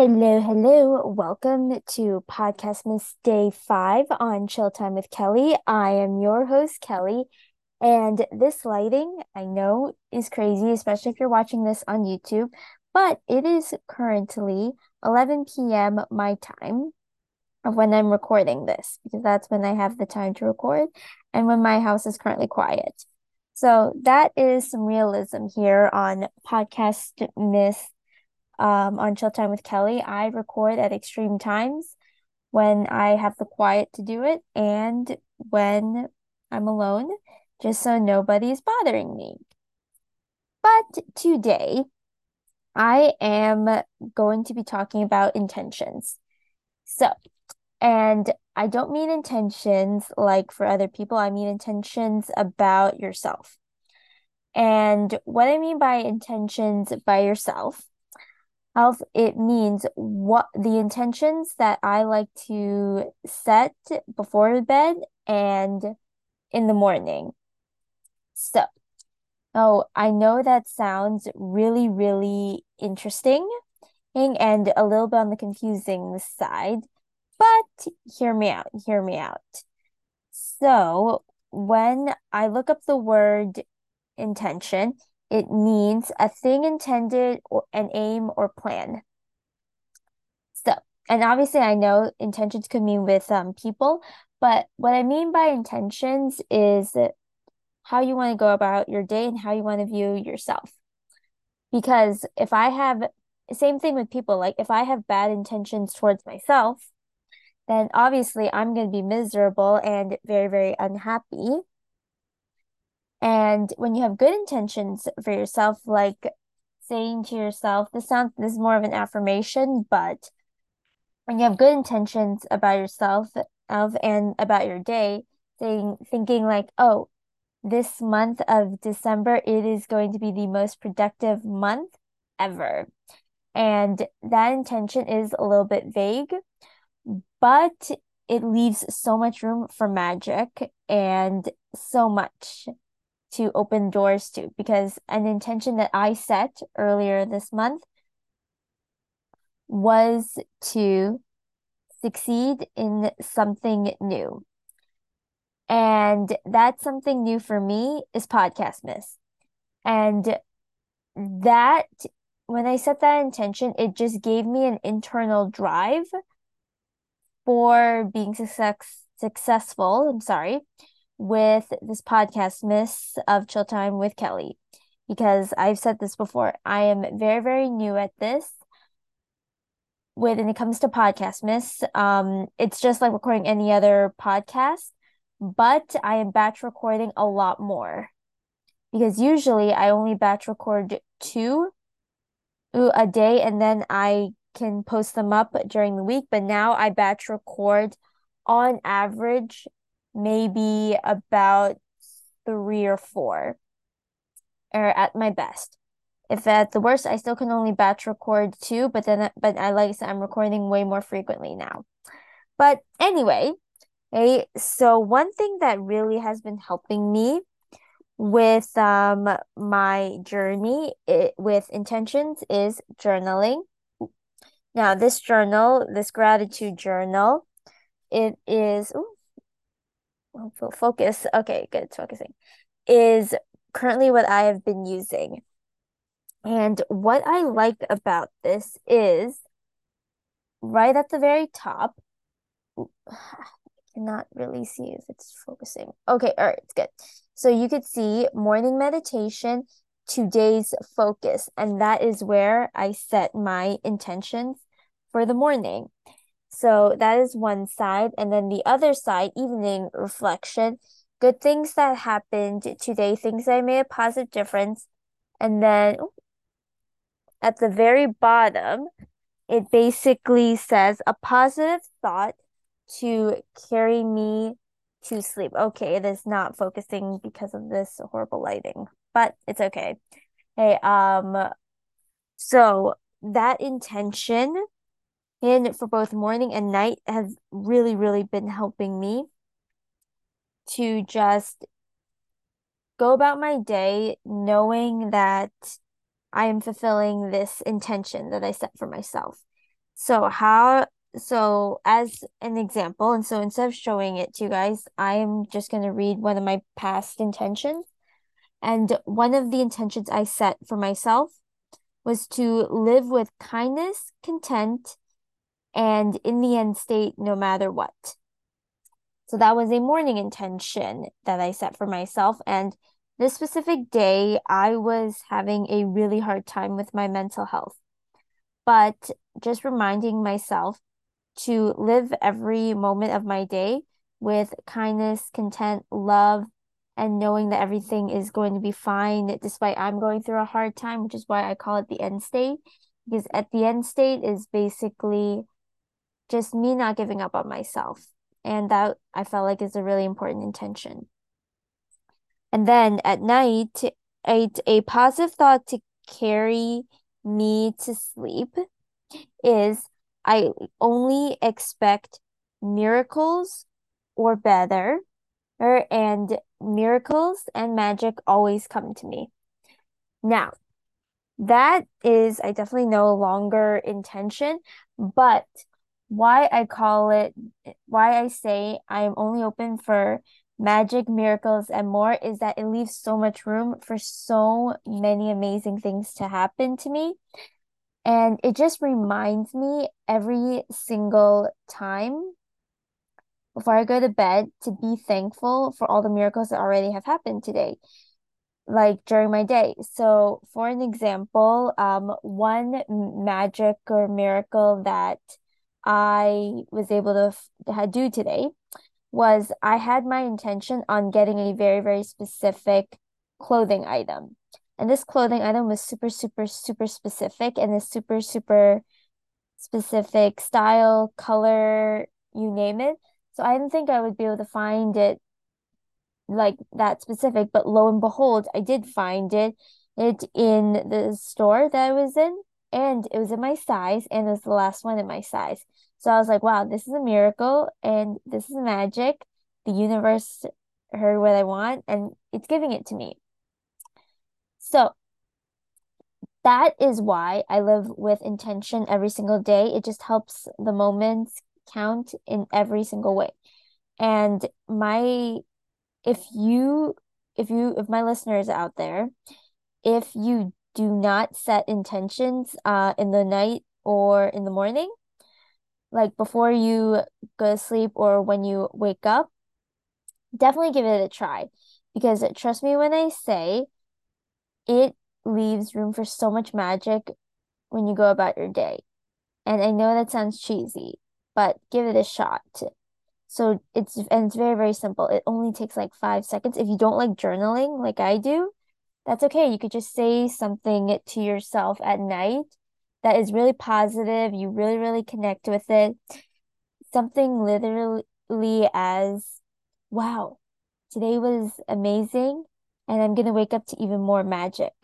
Hello, hello. Welcome to Podcastmas Day 5 on Chill Time with Kelly. I am your host, Kelly, and this lighting, I know, is crazy, especially if you're watching this on YouTube, but it is currently 11 p.m. my time of when I'm recording this because that's when I have the time to record and when my house is currently quiet. So that is some realism here on Podcastmas um, on Chill Time with Kelly. I record at extreme times when I have the quiet to do it and when I'm alone, just so nobody's bothering me. But today, I am going to be talking about intentions. So, and I don't mean intentions like for other people, I mean intentions about yourself. And what I mean by intentions by yourself Health, it means what the intentions that I like to set before bed and in the morning. So, oh, I know that sounds really, really interesting and a little bit on the confusing side, but hear me out, hear me out. So, when I look up the word intention, it means a thing intended or an aim or plan. So, and obviously I know intentions could mean with um people, but what I mean by intentions is how you want to go about your day and how you want to view yourself. Because if I have same thing with people, like if I have bad intentions towards myself, then obviously I'm going to be miserable and very, very unhappy. And when you have good intentions for yourself, like saying to yourself, this sounds this is more of an affirmation, but when you have good intentions about yourself of and about your day, saying thinking like, oh, this month of December, it is going to be the most productive month ever. And that intention is a little bit vague, but it leaves so much room for magic and so much to open doors to because an intention that I set earlier this month was to succeed in something new. And that something new for me is Podcastmas. And that, when I set that intention, it just gave me an internal drive for being success successful. I'm sorry, with this Podcastmas of Chill Time with Kelly, because I've said this before. I am very, very new at this. When it comes to Podcastmas, um, it's just like recording any other podcast, but I am batch recording a lot more because usually I only batch record two a day and then I can post them up during the week. But now I batch record on average maybe about three or four, or at my best. If at the worst, I still can only batch record two, but then but I like I said, I'm recording way more frequently now. But anyway, okay, so one thing that really has been helping me with um my journey it, with intentions is journaling. Now, this journal, this gratitude journal, it is ooh, focus. Okay, good. It's focusing. Is currently what I have been using. And what I like about this is right at the very top. I cannot really see if it's focusing. Okay, all right, it's good. So you could see morning meditation, today's focus, and that is where I set my intentions for the morning. So that is one side. And then the other side, evening reflection, good things that happened today, things that made a positive difference. And then at the very bottom, it basically says a positive thought to carry me to sleep. Okay, it is not focusing because of this horrible lighting, but it's okay. Hey, um, so that intention and for both morning and night has really, really been helping me to just go about my day knowing that I am fulfilling this intention that I set for myself. So how so as an example, and so instead of showing it to you guys, I am just gonna read one of my past intentions. And one of the intentions I set for myself was to live with kindness, content, and in the end state no matter what. So that was a morning intention that I set for myself. And this specific day, I was having a really hard time with my mental health. But just reminding myself to live every moment of my day with kindness, content, love, and knowing that everything is going to be fine despite I'm going through a hard time, which is why I call it the end state. Because at the end state is basically just me not giving up on myself. And that I felt like is a really important intention. And then at night, a, a positive thought to carry me to sleep is I only expect miracles or better, and miracles and magic always come to me. Now, that is, I definitely no longer intention, but why I call it, why I say I am only open for magic, miracles, and more is that it leaves so much room for so many amazing things to happen to me. And it just reminds me every single time before I go to bed to be thankful for all the miracles that already have happened today, like during my day. So, for an example, um, one magic or miracle that I was able to f- do today was I had my intention on getting a very, very specific clothing item. And this clothing item was super, super, super specific and a super, super specific style, color, you name it. So I didn't think I would be able to find it like that specific, but lo and behold, I did find it it in the store that I was in, and it was in my size, and it was the last one in my size. So I was like, wow, this is a miracle and this is magic. The universe heard what I want and it's giving it to me. So that is why I live with intention every single day. It just helps the moments count in every single way. And my if you if you if my listeners out there, if you do not set intentions uh in the night or in the morning, like before you go to sleep or when you wake up, definitely give it a try because trust me when I say it leaves room for so much magic when you go about your day. And I know that sounds cheesy, but give it a shot. So it's and it's very, very simple. It only takes like five seconds. If you don't like journaling like I do, that's okay. You could just say something to yourself at night that is really positive. You really, really connect with it. Something literally as, wow, today was amazing, and I'm gonna wake up to even more magic.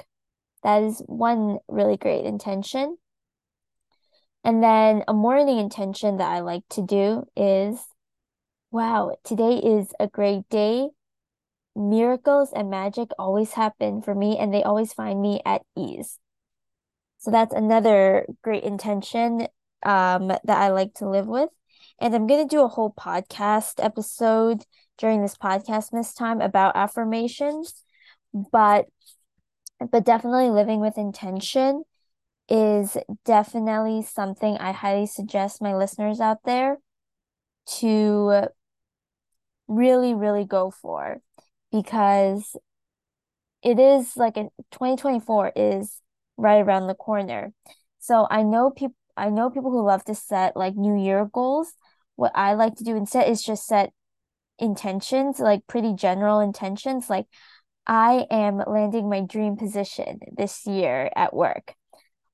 That is one really great intention. And then a morning intention that I like to do is, wow, today is a great day. Miracles and magic always happen for me, and they always find me at ease. So that's another great intention um, that I like to live with. And I'm going to do a whole podcast episode during this Podcastmas time about affirmations. But but definitely living with intention is definitely something I highly suggest my listeners out there to really, really go for because it is like a 2024 is right around the corner. So I know people I know people who love to set like New Year goals. What I like to do instead is just set intentions, like pretty general intentions, like I am landing my dream position this year at work,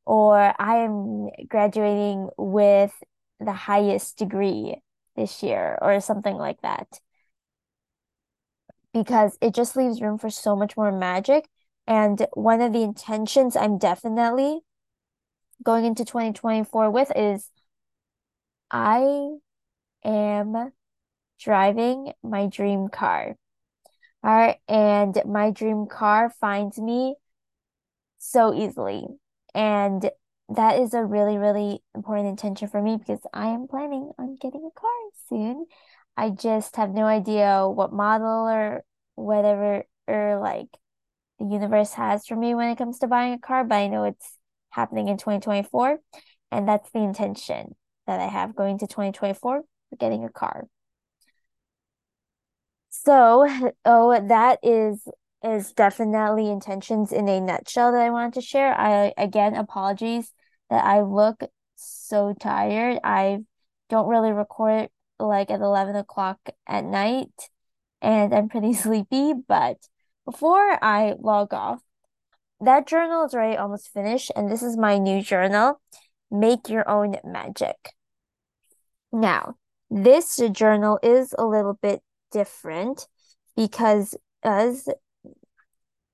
or I am graduating with the highest degree this year, or something like that. Because it just leaves room for so much more magic and one of the intentions I'm definitely going into 2024 with is I am driving my dream car. All right. And my dream car finds me so easily. And that is a really, really important intention for me because I am planning on getting a car soon. I just have no idea what model or whatever or like the universe has for me when it comes to buying a car, but I know it's happening in 2024. And that's the intention that I have going to 2024 for getting a car. So, oh, that is is definitely intentions in a nutshell that I wanted to share. I again apologies that I look so tired. I don't really record like at 11 o'clock at night and I'm pretty sleepy, but before I log off, that journal is already almost finished, and this is my new journal, Make Your Own Magic. Now, this journal is a little bit different because as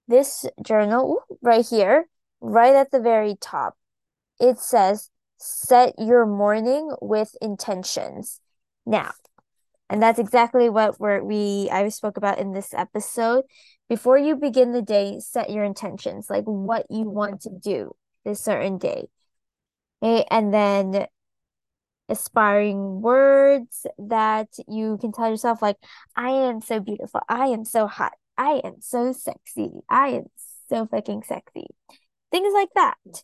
this journal right here, right at the very top, it says set your morning with intentions. Now, and that's exactly what we're, we I spoke about in this episode. Before you begin the day, set your intentions, like what you want to do this certain day. Okay, and then aspiring words that you can tell yourself like I am so beautiful, I am so hot, I am so sexy, I am so fucking sexy. Things like that.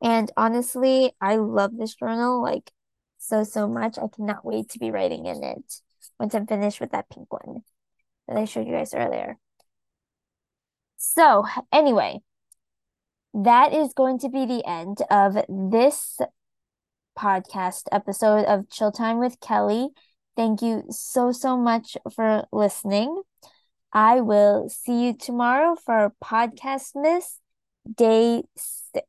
And honestly, I love this journal like so so much. I cannot wait to be writing in it once I'm finished with that pink one that I showed you guys earlier. So, anyway, that is going to be the end of this podcast episode of Chill Time with Kelly. Thank you so, so much for listening. I will see you tomorrow for Podcastmas Day 6.